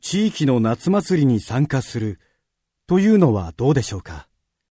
地域の夏祭りに参加するというのはどうでしょうか？